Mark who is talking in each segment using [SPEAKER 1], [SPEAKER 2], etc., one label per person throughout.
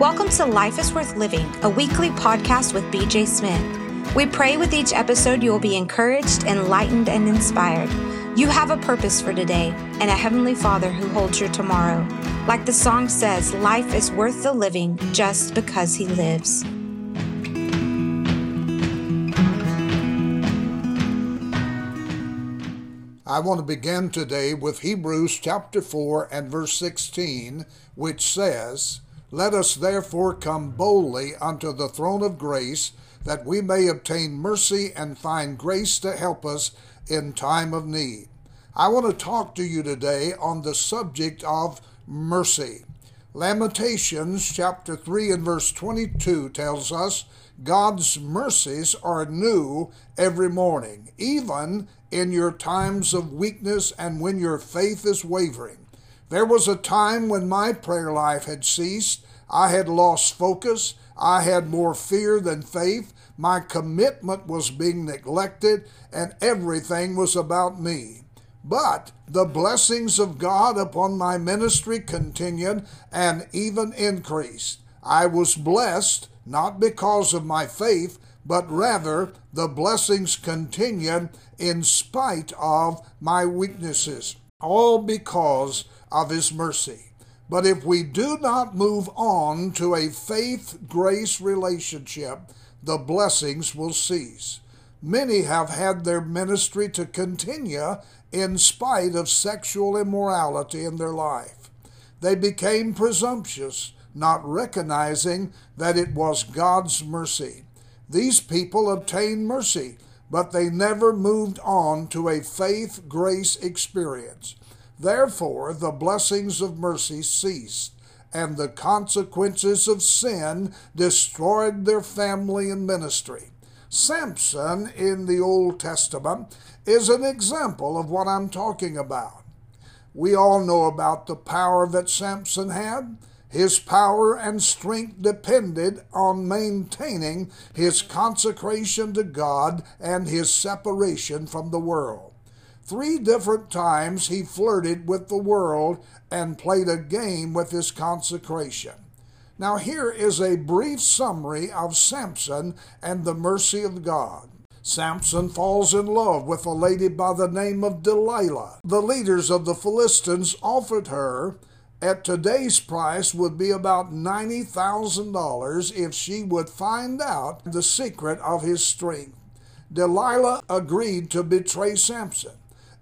[SPEAKER 1] Welcome to Life is Worth Living, a weekly podcast with BJ Smith. We pray with each episode you will be encouraged, enlightened, and inspired. You have a purpose for today and a Heavenly Father who holds your tomorrow. Like the song says, life is worth the living just because He lives.
[SPEAKER 2] I want to begin today with Hebrews chapter 4 and verse 16, which says, Let us therefore come boldly unto the throne of grace, that we may obtain mercy and find grace to help us in time of need. I want to talk to you today on the subject of mercy. Lamentations chapter 3 and verse 22 tells us God's mercies are new every morning, even in your times of weakness and when your faith is wavering. There was a time when my prayer life had ceased. I had lost focus. I had more fear than faith. My commitment was being neglected, and everything was about me. But the blessings of God upon my ministry continued and even increased. I was blessed not because of my faith, but rather the blessings continued in spite of my weaknesses, all because of His mercy. But if we do not move on to a faith grace relationship, the blessings will cease. Many have had their ministry to continue in spite of sexual immorality in their life. They became presumptuous, not recognizing that it was God's mercy. These people obtained mercy, but they never moved on to a faith grace experience. Therefore, the blessings of mercy ceased, and the consequences of sin destroyed their family and ministry. Samson in the Old Testament is an example of what I'm talking about. We all know about the power that Samson had. His power and strength depended on maintaining his consecration to God and his separation from the world. Three different times he flirted with the world and played a game with his consecration. Now, here is a brief summary of Samson and the mercy of God. Samson falls in love with a lady by the name of Delilah. The leaders of the Philistines offered her at today's price would be about $90,000 if she would find out the secret of his strength. Delilah agreed to betray Samson.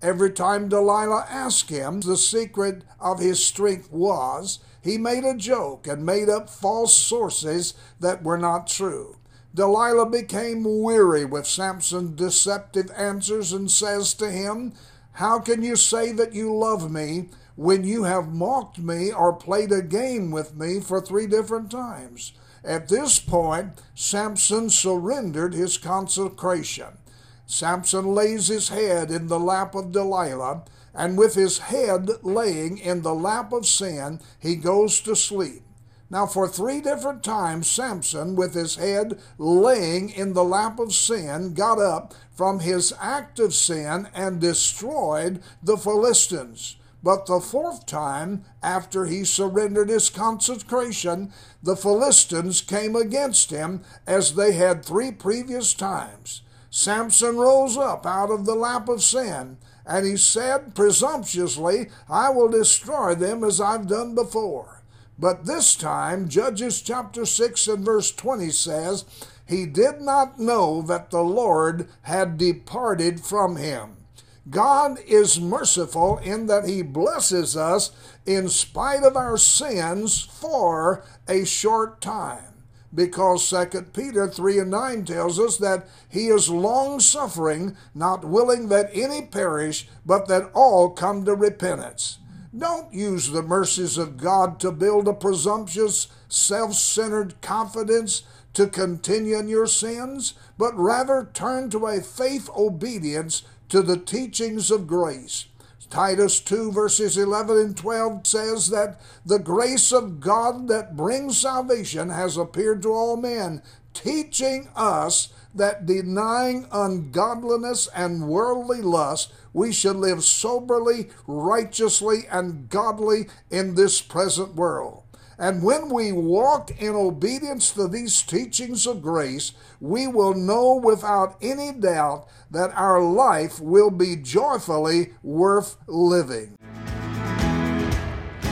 [SPEAKER 2] Every time Delilah asked him the secret of his strength was, he made a joke and made up false sources that were not true. Delilah became weary with Samson's deceptive answers and says to him, How can you say that you love me when you have mocked me or played a game with me for three different times. At this point, Samson surrendered his consecration. Samson lays his head in the lap of Delilah, and with his head laying in the lap of sin, he goes to sleep. Now, for three different times, Samson, with his head laying in the lap of sin, got up from his act of sin and destroyed the Philistines. But the fourth time, after he surrendered his consecration, the Philistines came against him as they had three previous times. Samson rose up out of the lap of sin, and he said presumptuously, I will destroy them as I've done before. But this time, Judges chapter 6 and verse 20 says, He did not know that the Lord had departed from him. God is merciful in that He blesses us in spite of our sins for a short time. Because 2 Peter 3 and 9 tells us that He is long suffering, not willing that any perish, but that all come to repentance. Don't use the mercies of God to build a presumptuous, self centered confidence to continue in your sins, but rather turn to a faith obedience to the teachings of grace. Titus 2 verses 11 and 12 says that the grace of God that brings salvation has appeared to all men, teaching us that denying ungodliness and worldly lust, we should live soberly, righteously, and godly in this present world. And when we walk in obedience to these teachings of grace, we will know without any doubt that our life will be joyfully worth living.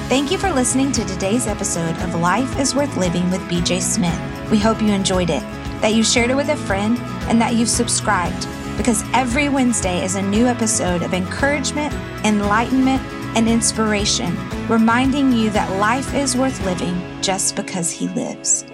[SPEAKER 1] Thank you for listening to today's episode of Life is Worth Living with BJ Smith. We hope you enjoyed it, that you shared it with a friend, and that you've subscribed because every Wednesday is a new episode of encouragement, enlightenment, and inspiration, reminding you that life is worth living just because He lives.